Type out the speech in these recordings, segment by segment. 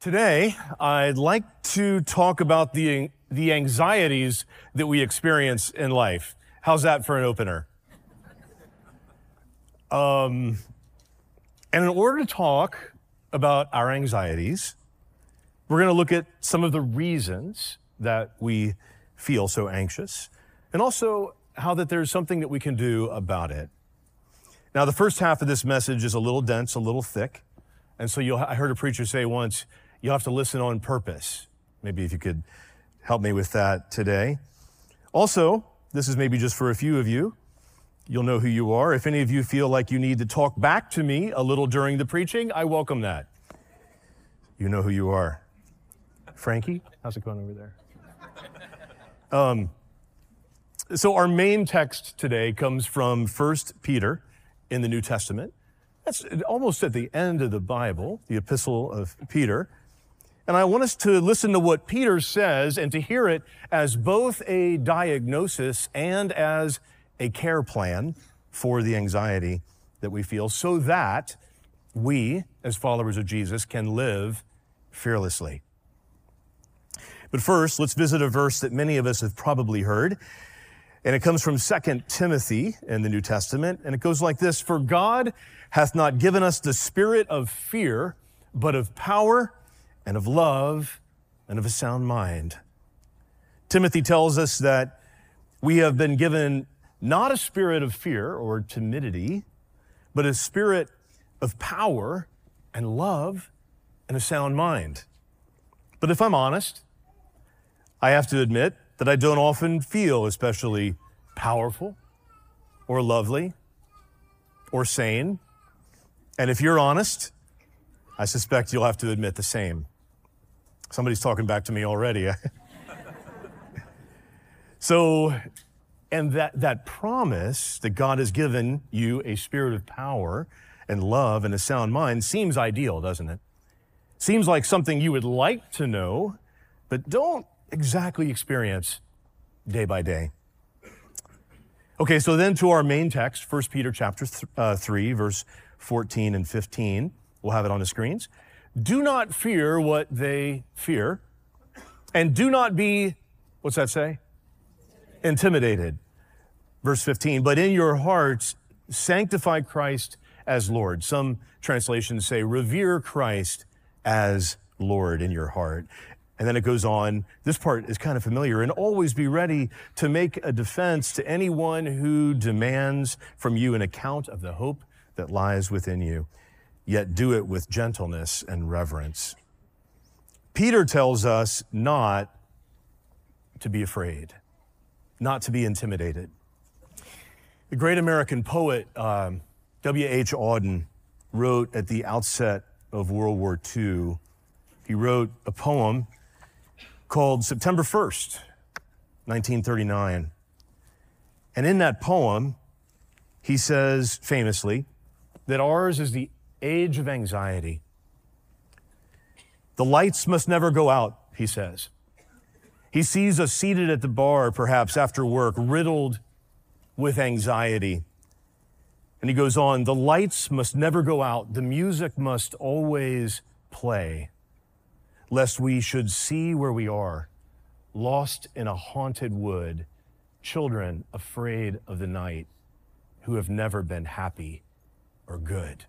Today, I'd like to talk about the, the anxieties that we experience in life. How's that for an opener? Um, and in order to talk about our anxieties, we're going to look at some of the reasons that we feel so anxious and also how that there's something that we can do about it. Now, the first half of this message is a little dense, a little thick. And so I heard a preacher say once, you'll have to listen on purpose. Maybe if you could help me with that today. Also, this is maybe just for a few of you. You'll know who you are. If any of you feel like you need to talk back to me a little during the preaching, I welcome that. You know who you are. Frankie, how's it going over there? Um, so our main text today comes from 1 Peter in the New Testament. That's almost at the end of the Bible, the epistle of Peter. And I want us to listen to what Peter says and to hear it as both a diagnosis and as a care plan for the anxiety that we feel so that we, as followers of Jesus, can live fearlessly. But first, let's visit a verse that many of us have probably heard. And it comes from 2 Timothy in the New Testament. And it goes like this For God hath not given us the spirit of fear, but of power and of love and of a sound mind. Timothy tells us that we have been given not a spirit of fear or timidity, but a spirit of power and love and a sound mind. But if I'm honest, I have to admit that I don't often feel especially powerful or lovely or sane. And if you're honest, I suspect you'll have to admit the same. Somebody's talking back to me already. so, and that, that promise that God has given you a spirit of power and love and a sound mind seems ideal, doesn't it? Seems like something you would like to know, but don't exactly experience day by day. Okay, so then to our main text, 1 Peter chapter th- uh, 3, verse 14 and 15. We'll have it on the screens. Do not fear what they fear, and do not be, what's that say? Intimidated. Verse 15, but in your hearts, sanctify Christ as Lord. Some translations say, revere Christ as Lord in your heart. And then it goes on, this part is kind of familiar, and always be ready to make a defense to anyone who demands from you an account of the hope that lies within you yet do it with gentleness and reverence. Peter tells us not to be afraid, not to be intimidated. The great American poet um, W.H. Auden wrote at the outset of World War II, he wrote a poem called September 1st, 1939. And in that poem, he says famously that ours is the age of anxiety. The lights must never go out, he says. He sees us seated at the bar, perhaps after work, riddled with anxiety. And he goes on, the lights must never go out. The music must always play, lest we should see where we are, lost in a haunted wood, children afraid of the night, who have never been happy or good.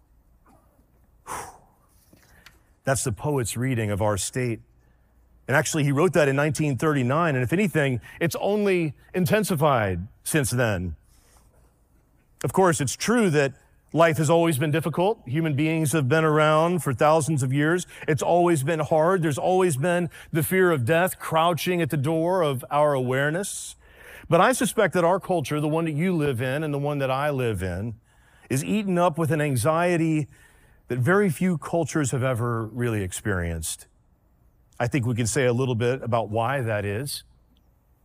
That's the poet's reading of our state. And actually, he wrote that in 1939. And if anything, it's only intensified since then. Of course, it's true that life has always been difficult. Human beings have been around for thousands of years. It's always been hard. There's always been the fear of death crouching at the door of our awareness. But I suspect that our culture, the one that you live in and the one that I live in, is eaten up with an anxiety that very few cultures have ever really experienced. I think we can say a little bit about why that is,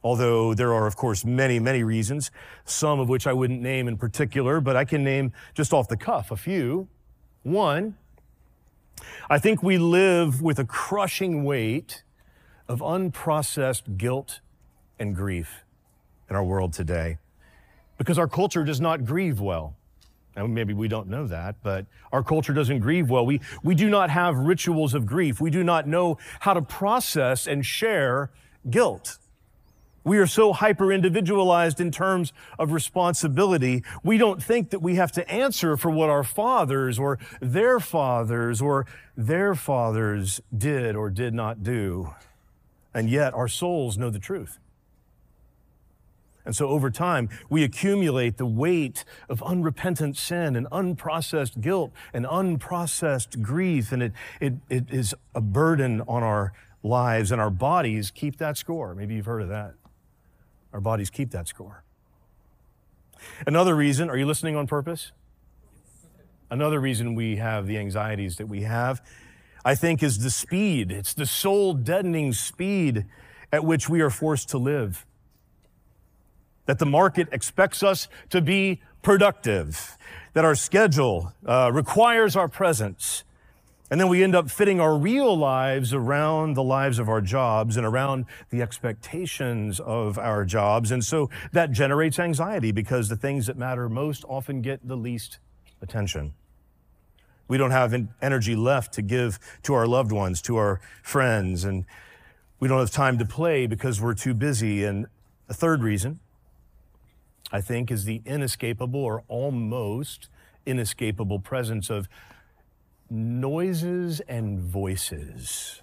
although there are, of course, many, many reasons, some of which I wouldn't name in particular, but I can name just off the cuff a few. One, I think we live with a crushing weight of unprocessed guilt and grief in our world today because our culture does not grieve well. And maybe we don't know that, but our culture doesn't grieve well. We, we do not have rituals of grief. We do not know how to process and share guilt. We are so hyper individualized in terms of responsibility. We don't think that we have to answer for what our fathers or their fathers or their fathers did or did not do. And yet our souls know the truth. And so over time, we accumulate the weight of unrepentant sin and unprocessed guilt and unprocessed grief. And it, it, it is a burden on our lives and our bodies keep that score. Maybe you've heard of that. Our bodies keep that score. Another reason, are you listening on purpose? Another reason we have the anxieties that we have, I think, is the speed. It's the soul deadening speed at which we are forced to live that the market expects us to be productive, that our schedule uh, requires our presence. And then we end up fitting our real lives around the lives of our jobs and around the expectations of our jobs. And so that generates anxiety because the things that matter most often get the least attention. We don't have energy left to give to our loved ones, to our friends, and we don't have time to play because we're too busy. And a third reason I think, is the inescapable or almost inescapable presence of noises and voices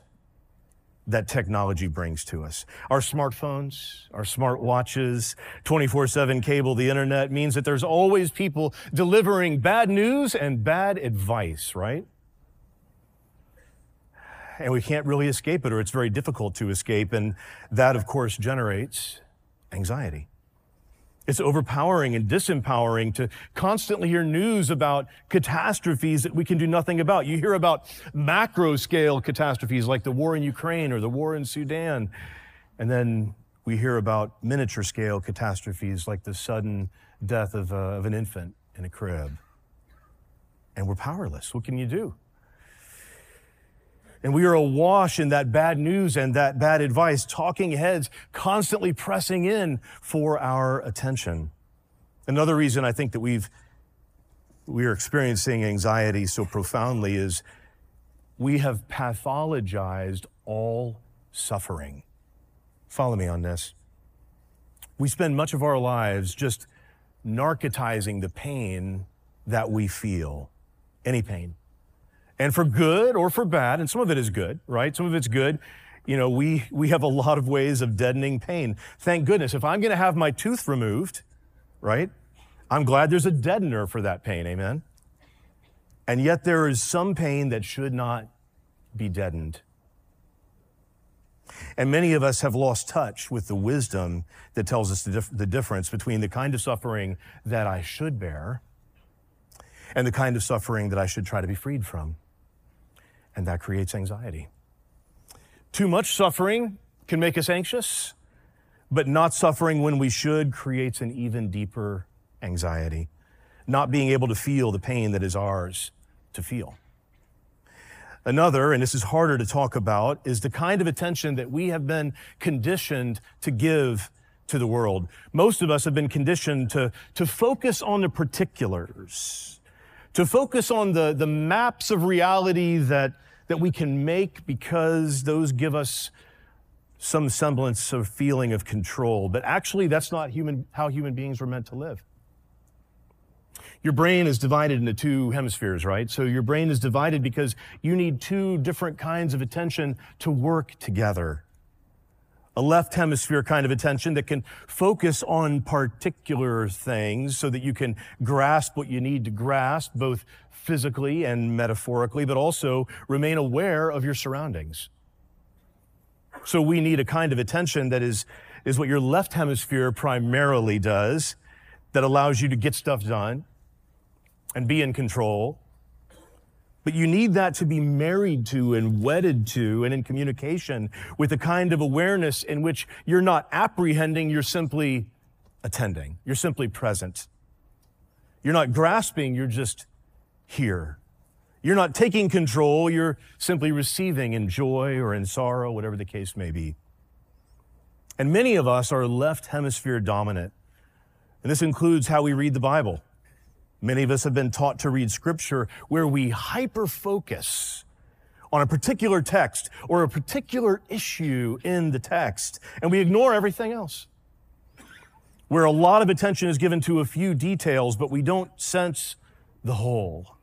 that technology brings to us. Our smartphones, our smart watches, 24 7 cable, the internet means that there's always people delivering bad news and bad advice, right? And we can't really escape it, or it's very difficult to escape. And that, of course, generates anxiety. It's overpowering and disempowering to constantly hear news about catastrophes that we can do nothing about. You hear about macro scale catastrophes like the war in Ukraine or the war in Sudan. And then we hear about miniature scale catastrophes like the sudden death of, uh, of an infant in a crib. And we're powerless. What can you do? And we are awash in that bad news and that bad advice, talking heads constantly pressing in for our attention. Another reason I think that we've we are experiencing anxiety so profoundly is we have pathologized all suffering. Follow me on this. We spend much of our lives just narcotizing the pain that we feel, any pain and for good or for bad, and some of it is good, right? Some of it's good. You know, we, we have a lot of ways of deadening pain. Thank goodness. If I'm going to have my tooth removed, right? I'm glad there's a deadener for that pain. Amen. And yet there is some pain that should not be deadened. And many of us have lost touch with the wisdom that tells us the, dif- the difference between the kind of suffering that I should bear and the kind of suffering that I should try to be freed from and that creates anxiety. Too much suffering can make us anxious, but not suffering when we should creates an even deeper anxiety. Not being able to feel the pain that is ours to feel. Another, and this is harder to talk about, is the kind of attention that we have been conditioned to give to the world. Most of us have been conditioned to, to focus on the particulars to focus on the, the maps of reality that, that we can make because those give us some semblance of feeling of control. But actually, that's not human, how human beings were meant to live. Your brain is divided into two hemispheres, right? So your brain is divided because you need two different kinds of attention to work together a left hemisphere kind of attention that can focus on particular things so that you can grasp what you need to grasp, both physically and metaphorically, but also remain aware of your surroundings. So we need a kind of attention that is, is what your left hemisphere primarily does, that allows you to get stuff done and be in control but you need that to be married to and wedded to and in communication with a kind of awareness in which you're not apprehending, you're simply attending. You're simply present. You're not grasping, you're just here. You're not taking control, you're simply receiving in joy or in sorrow, whatever the case may be. And many of us are left hemisphere dominant. And this includes how we read the Bible. Many of us have been taught to read scripture where we hyper focus on a particular text or a particular issue in the text, and we ignore everything else. Where a lot of attention is given to a few details, but we don't sense the whole.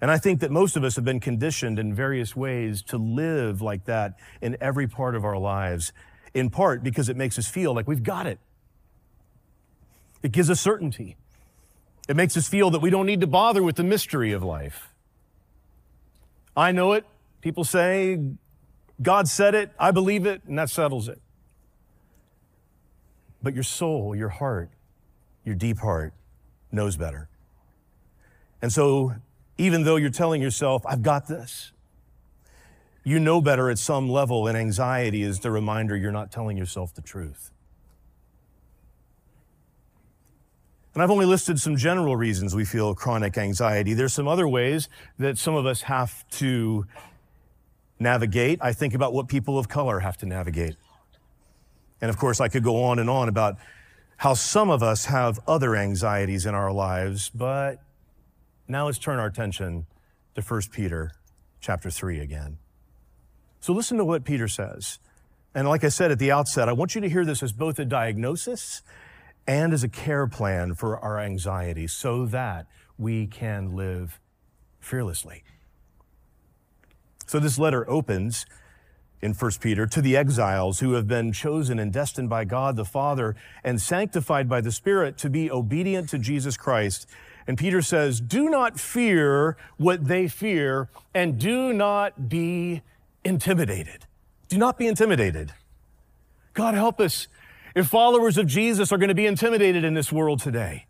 And I think that most of us have been conditioned in various ways to live like that in every part of our lives, in part because it makes us feel like we've got it. It gives us certainty. It makes us feel that we don't need to bother with the mystery of life. I know it. People say, God said it, I believe it, and that settles it. But your soul, your heart, your deep heart knows better. And so, even though you're telling yourself, I've got this, you know better at some level, and anxiety is the reminder you're not telling yourself the truth. And I've only listed some general reasons we feel chronic anxiety. There's some other ways that some of us have to navigate. I think about what people of color have to navigate. And of course, I could go on and on about how some of us have other anxieties in our lives, but now let's turn our attention to 1 Peter chapter 3 again. So listen to what Peter says. And like I said at the outset, I want you to hear this as both a diagnosis and as a care plan for our anxiety so that we can live fearlessly. So this letter opens in 1 Peter to the exiles who have been chosen and destined by God the Father and sanctified by the Spirit to be obedient to Jesus Christ. And Peter says, Do not fear what they fear and do not be intimidated. Do not be intimidated. God help us if followers of Jesus are going to be intimidated in this world today.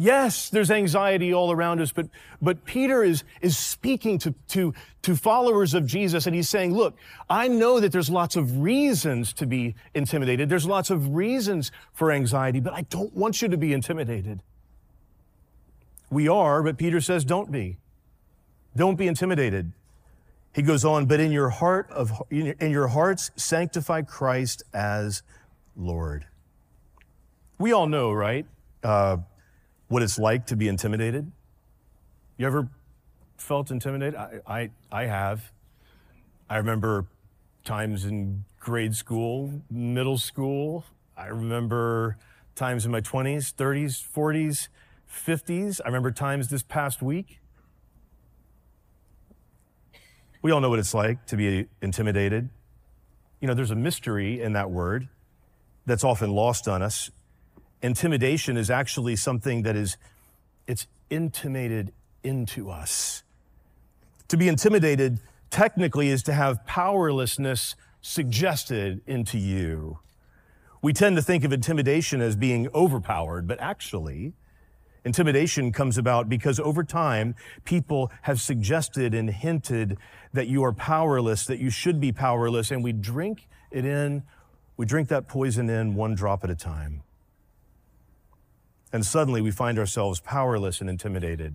Yes, there's anxiety all around us, but, but Peter is, is speaking to, to, to followers of Jesus and he's saying, look, I know that there's lots of reasons to be intimidated. There's lots of reasons for anxiety, but I don't want you to be intimidated. We are, but Peter says, don't be. Don't be intimidated. He goes on, but in your heart of, in your hearts, sanctify Christ as Lord. We all know, right, uh, what it's like to be intimidated. You ever felt intimidated? I, I, I have. I remember times in grade school, middle school. I remember times in my 20s, 30s, 40s, 50s. I remember times this past week. We all know what it's like to be intimidated. You know, there's a mystery in that word that's often lost on us. Intimidation is actually something that is, it's intimated into us. To be intimidated technically is to have powerlessness suggested into you. We tend to think of intimidation as being overpowered, but actually, intimidation comes about because over time, people have suggested and hinted that you are powerless, that you should be powerless, and we drink it in we drink that poison in one drop at a time. And suddenly we find ourselves powerless and intimidated.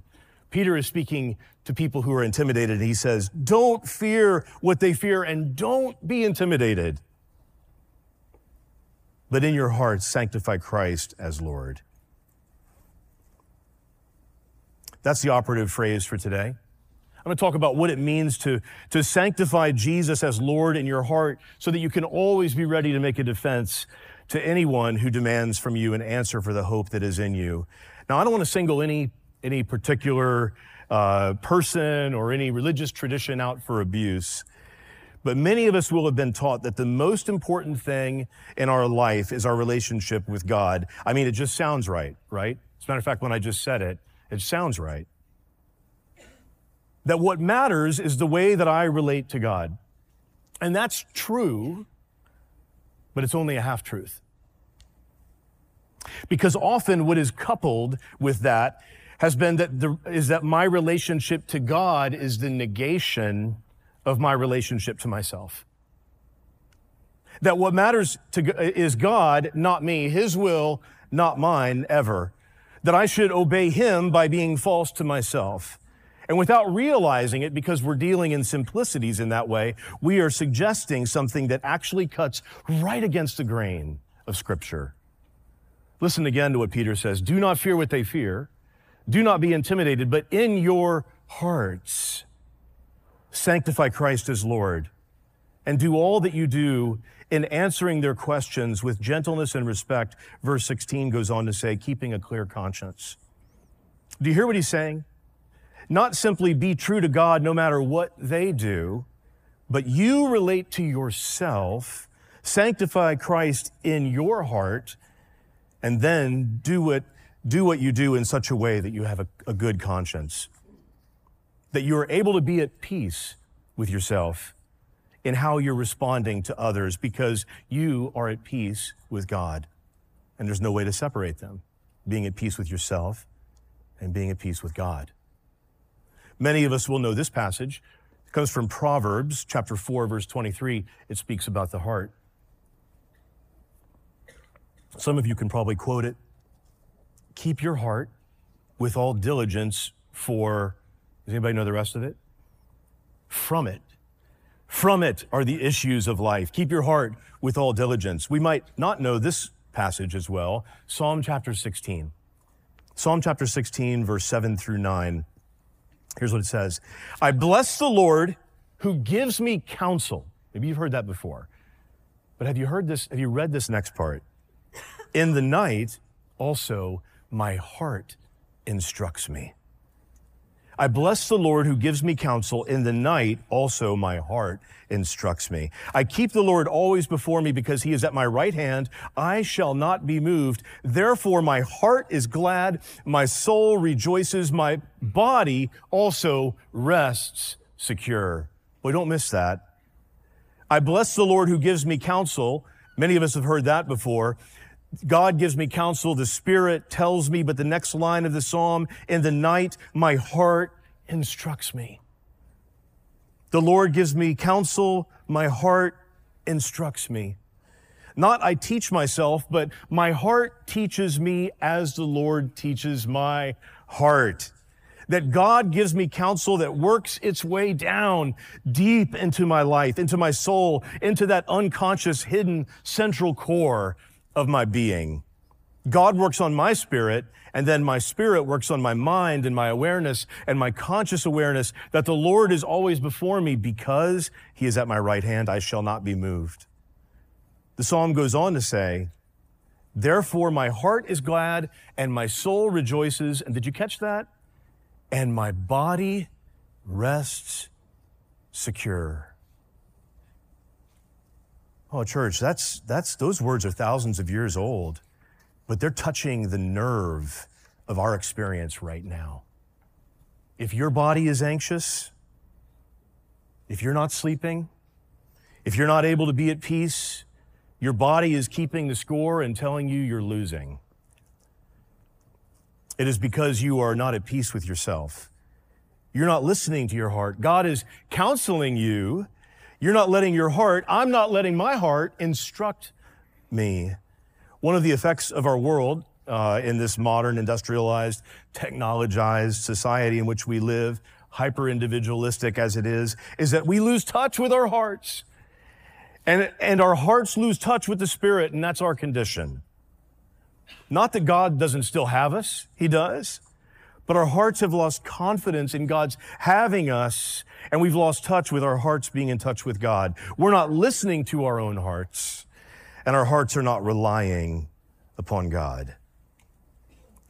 Peter is speaking to people who are intimidated. And he says, Don't fear what they fear and don't be intimidated. But in your hearts, sanctify Christ as Lord. That's the operative phrase for today. I'm going to talk about what it means to, to sanctify Jesus as Lord in your heart so that you can always be ready to make a defense to anyone who demands from you an answer for the hope that is in you. Now, I don't want to single any, any particular uh, person or any religious tradition out for abuse. But many of us will have been taught that the most important thing in our life is our relationship with God. I mean, it just sounds right, right? As a matter of fact, when I just said it, it sounds right that what matters is the way that I relate to God. And that's true, but it's only a half truth. Because often what is coupled with that has been that the, is that my relationship to God is the negation of my relationship to myself. That what matters to, is God, not me, His will, not mine, ever. That I should obey Him by being false to myself. And without realizing it, because we're dealing in simplicities in that way, we are suggesting something that actually cuts right against the grain of Scripture. Listen again to what Peter says Do not fear what they fear, Do not be intimidated, but in your hearts, sanctify Christ as Lord and do all that you do in answering their questions with gentleness and respect. Verse 16 goes on to say, keeping a clear conscience. Do you hear what he's saying? Not simply be true to God no matter what they do, but you relate to yourself, sanctify Christ in your heart, and then do what, do what you do in such a way that you have a, a good conscience, that you are able to be at peace with yourself in how you're responding to others because you are at peace with God. And there's no way to separate them, being at peace with yourself and being at peace with God. Many of us will know this passage. It comes from Proverbs chapter 4 verse 23. It speaks about the heart. Some of you can probably quote it. Keep your heart with all diligence for does anybody know the rest of it? From it from it are the issues of life. Keep your heart with all diligence. We might not know this passage as well. Psalm chapter 16. Psalm chapter 16, verse 7 through 9. Here's what it says I bless the Lord who gives me counsel. Maybe you've heard that before. But have you heard this? Have you read this next part? In the night, also, my heart instructs me. I bless the Lord who gives me counsel. In the night, also my heart instructs me. I keep the Lord always before me because he is at my right hand. I shall not be moved. Therefore, my heart is glad. My soul rejoices. My body also rests secure. Boy, don't miss that. I bless the Lord who gives me counsel. Many of us have heard that before. God gives me counsel. The Spirit tells me, but the next line of the psalm, in the night, my heart instructs me. The Lord gives me counsel. My heart instructs me. Not I teach myself, but my heart teaches me as the Lord teaches my heart. That God gives me counsel that works its way down deep into my life, into my soul, into that unconscious, hidden central core of my being. God works on my spirit, and then my spirit works on my mind and my awareness and my conscious awareness that the Lord is always before me because he is at my right hand. I shall not be moved. The psalm goes on to say, Therefore, my heart is glad and my soul rejoices. And did you catch that? And my body rests secure. Oh, church, that's, that's, those words are thousands of years old, but they're touching the nerve of our experience right now. If your body is anxious, if you're not sleeping, if you're not able to be at peace, your body is keeping the score and telling you you're losing. It is because you are not at peace with yourself. You're not listening to your heart. God is counseling you you're not letting your heart, I'm not letting my heart instruct me. One of the effects of our world uh, in this modern, industrialized, technologized society in which we live, hyper individualistic as it is, is that we lose touch with our hearts. And, and our hearts lose touch with the Spirit, and that's our condition. Not that God doesn't still have us, He does. But our hearts have lost confidence in God's having us, and we've lost touch with our hearts being in touch with God. We're not listening to our own hearts, and our hearts are not relying upon God.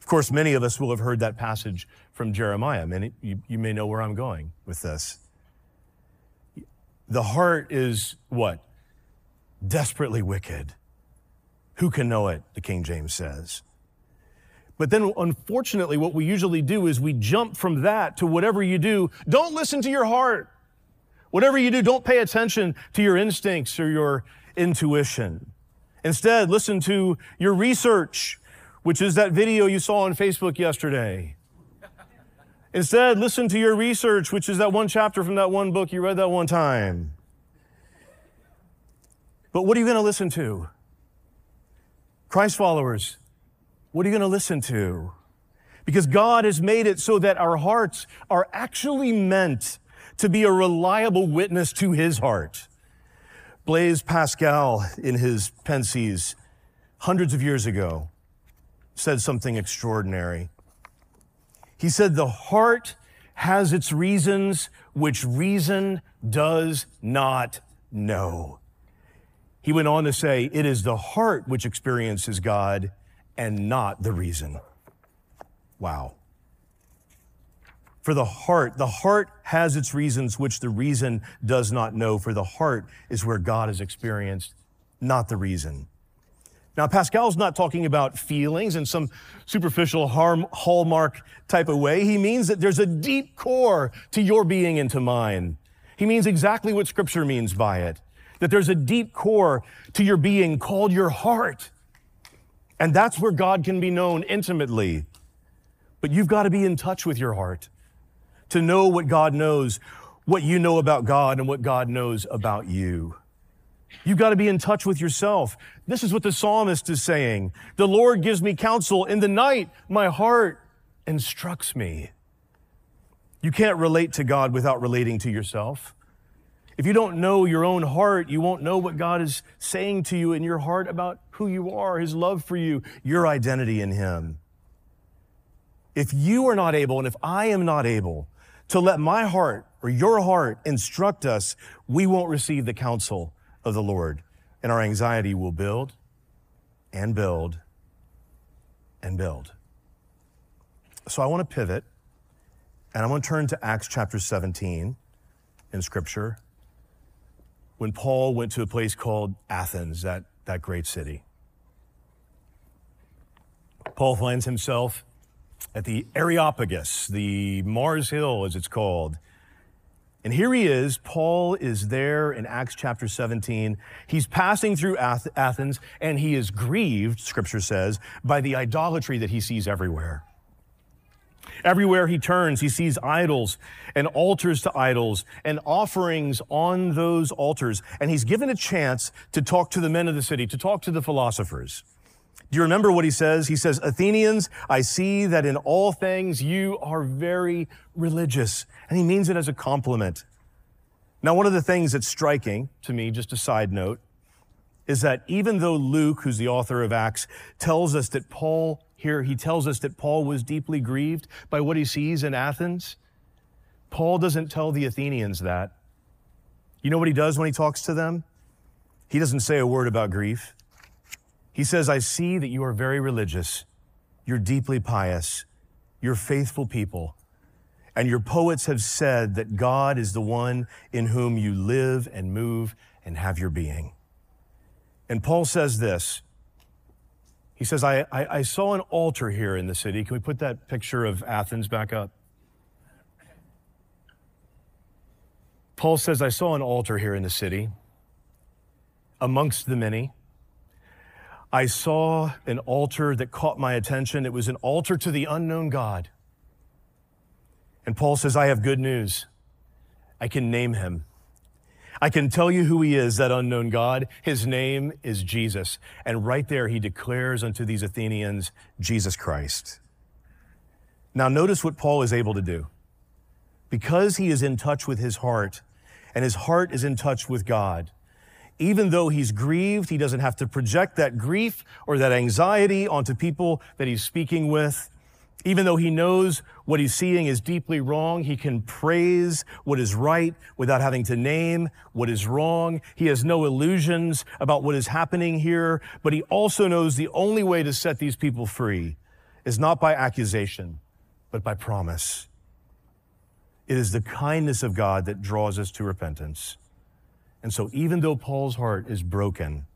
Of course, many of us will have heard that passage from Jeremiah. Many, you, you may know where I'm going with this. The heart is what? Desperately wicked. Who can know it? The King James says. But then, unfortunately, what we usually do is we jump from that to whatever you do. Don't listen to your heart. Whatever you do, don't pay attention to your instincts or your intuition. Instead, listen to your research, which is that video you saw on Facebook yesterday. Instead, listen to your research, which is that one chapter from that one book you read that one time. But what are you going to listen to? Christ followers, what are you going to listen to? Because God has made it so that our hearts are actually meant to be a reliable witness to his heart. Blaise Pascal, in his Pensées, hundreds of years ago, said something extraordinary. He said, The heart has its reasons which reason does not know. He went on to say, It is the heart which experiences God and not the reason. Wow. For the heart, the heart has its reasons which the reason does not know. For the heart is where God is experienced, not the reason. Now, Pascal's not talking about feelings in some superficial harm, hallmark type of way. He means that there's a deep core to your being and to mine. He means exactly what scripture means by it. That there's a deep core to your being called your heart. And that's where God can be known intimately. But you've got to be in touch with your heart to know what God knows, what you know about God and what God knows about you. You've got to be in touch with yourself. This is what the psalmist is saying. The Lord gives me counsel. In the night, my heart instructs me. You can't relate to God without relating to yourself. If you don't know your own heart, you won't know what God is saying to you in your heart about who you are, His love for you, your identity in Him. If you are not able, and if I am not able to let my heart or your heart instruct us, we won't receive the counsel of the Lord. And our anxiety will build and build and build. So I want to pivot and I want to turn to Acts chapter 17 in Scripture when Paul went to a place called Athens, that, that great city. Paul finds himself at the Areopagus, the Mars Hill as it's called, and here he is. Paul is there in Acts chapter 17. He's passing through Athens and he is grieved, scripture says, by the idolatry that he sees everywhere. Everywhere he turns, he sees idols and altars to idols and offerings on those altars. And he's given a chance to talk to the men of the city, to talk to the philosophers. Do you remember what he says? He says, Athenians, I see that in all things you are very religious. And he means it as a compliment. Now, one of the things that's striking to me, just a side note, is that even though Luke, who's the author of Acts, tells us that Paul, here, he tells us that Paul was deeply grieved by what he sees in Athens, Paul doesn't tell the Athenians that. You know what he does when he talks to them? He doesn't say a word about grief. He says, I see that you are very religious. You're deeply pious. You're faithful people. And your poets have said that God is the one in whom you live and move and have your being. And Paul says this. He says, I, I, I saw an altar here in the city. Can we put that picture of Athens back up? Paul says, I saw an altar here in the city amongst the many. I saw an altar that caught my attention. It was an altar to the unknown God. And Paul says, I have good news. I can name him. I can tell you who he is, that unknown God. His name is Jesus. And right there, he declares unto these Athenians Jesus Christ. Now, notice what Paul is able to do. Because he is in touch with his heart, and his heart is in touch with God, even though he's grieved, he doesn't have to project that grief or that anxiety onto people that he's speaking with. Even though he knows what he's seeing is deeply wrong, he can praise what is right without having to name what is wrong. He has no illusions about what is happening here, but he also knows the only way to set these people free is not by accusation, but by promise. It is the kindness of God that draws us to repentance. And so, even though Paul's heart is broken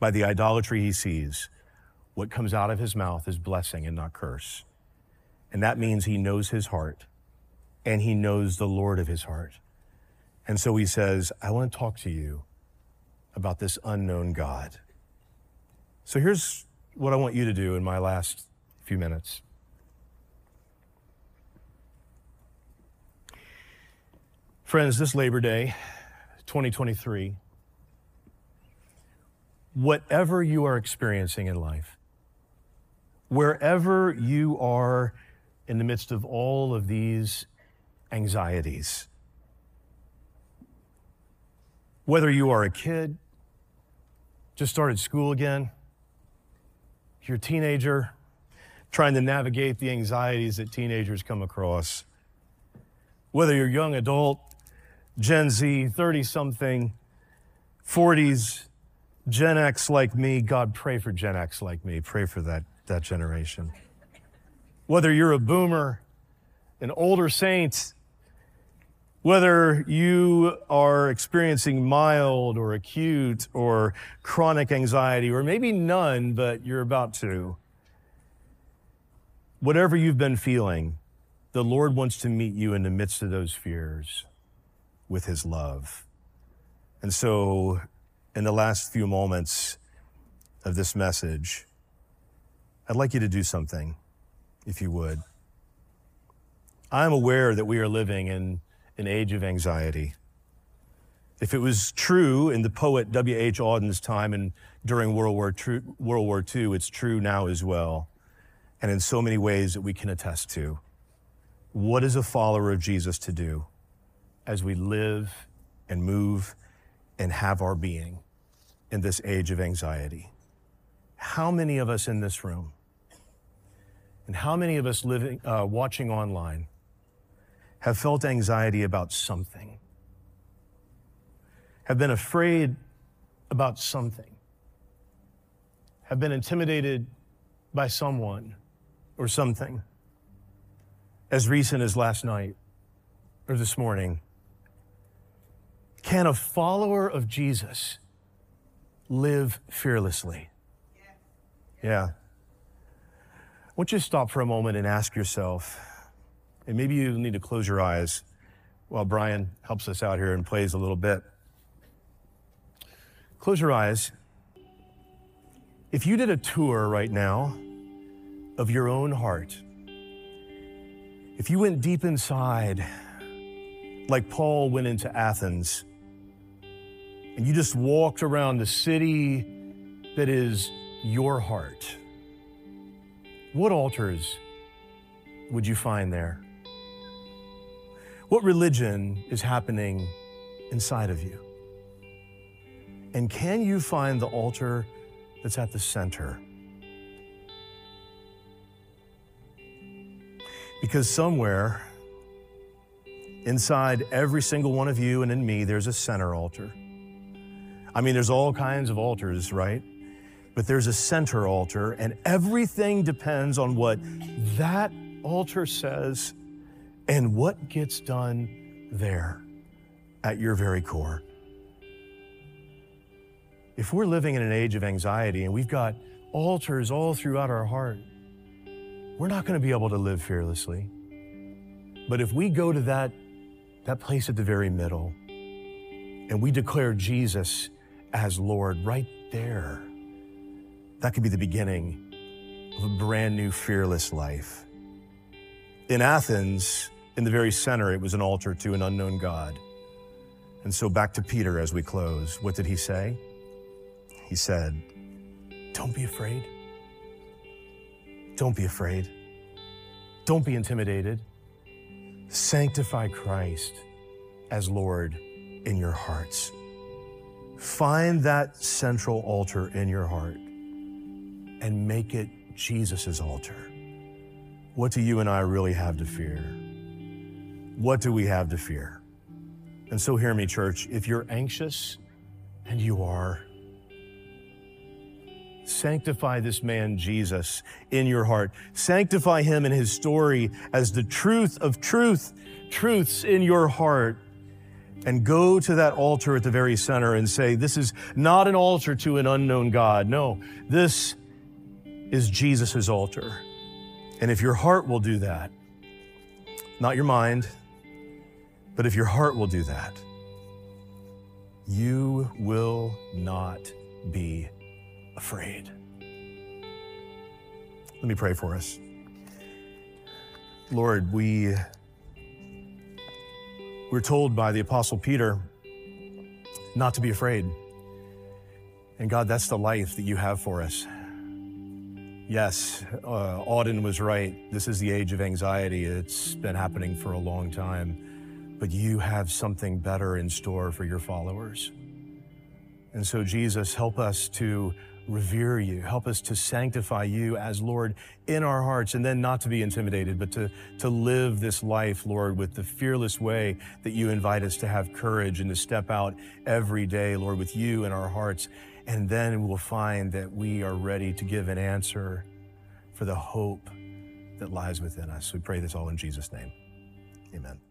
by the idolatry he sees, what comes out of his mouth is blessing and not curse. And that means he knows his heart and he knows the Lord of his heart. And so he says, I want to talk to you about this unknown God. So here's what I want you to do in my last few minutes. Friends, this Labor Day, 2023, whatever you are experiencing in life, wherever you are in the midst of all of these anxieties, whether you are a kid, just started school again, you're a teenager, trying to navigate the anxieties that teenagers come across. Whether you're a young adult, Gen Z, 30 something, 40s, Gen X like me, God, pray for Gen X like me. Pray for that, that generation. Whether you're a boomer, an older saint, whether you are experiencing mild or acute or chronic anxiety, or maybe none, but you're about to, whatever you've been feeling, the Lord wants to meet you in the midst of those fears with his love. And so, in the last few moments of this message, I'd like you to do something, if you would. I'm aware that we are living in an age of anxiety. If it was true in the poet W.H. Auden's time and during World War, World War II, it's true now as well, and in so many ways that we can attest to. What is a follower of Jesus to do as we live and move and have our being in this age of anxiety? How many of us in this room and how many of us living, uh, watching online have felt anxiety about something, have been afraid about something, have been intimidated by someone or something as recent as last night or this morning? Can a follower of Jesus live fearlessly? Yeah. I want you to stop for a moment and ask yourself and maybe you need to close your eyes while Brian helps us out here and plays a little bit. Close your eyes. If you did a tour right now of your own heart, if you went deep inside, like Paul went into Athens, and you just walked around the city that is your heart, what altars would you find there? What religion is happening inside of you? And can you find the altar that's at the center? Because somewhere inside every single one of you and in me, there's a center altar. I mean, there's all kinds of altars, right? But there's a center altar, and everything depends on what that altar says and what gets done there at your very core. If we're living in an age of anxiety and we've got altars all throughout our heart, we're not going to be able to live fearlessly. But if we go to that, that place at the very middle and we declare Jesus as Lord right there, that could be the beginning of a brand new fearless life. In Athens, in the very center, it was an altar to an unknown God. And so back to Peter as we close. What did he say? He said, Don't be afraid. Don't be afraid. Don't be intimidated. Sanctify Christ as Lord in your hearts. Find that central altar in your heart and make it Jesus' altar. What do you and I really have to fear? What do we have to fear? And so, hear me, church. If you're anxious, and you are, sanctify this man, Jesus, in your heart. Sanctify him and his story as the truth of truth, truths in your heart. And go to that altar at the very center and say, This is not an altar to an unknown God. No, this is Jesus' altar. And if your heart will do that, not your mind, but if your heart will do that, you will not be afraid. Let me pray for us. Lord, we we're told by the apostle Peter not to be afraid. And God, that's the life that you have for us. Yes, uh, Auden was right. This is the age of anxiety. It's been happening for a long time but you have something better in store for your followers. And so, Jesus, help us to revere you. Help us to sanctify you as Lord in our hearts and then not to be intimidated, but to, to live this life, Lord, with the fearless way that you invite us to have courage and to step out every day, Lord, with you in our hearts. And then we'll find that we are ready to give an answer for the hope that lies within us. We pray this all in Jesus' name. Amen.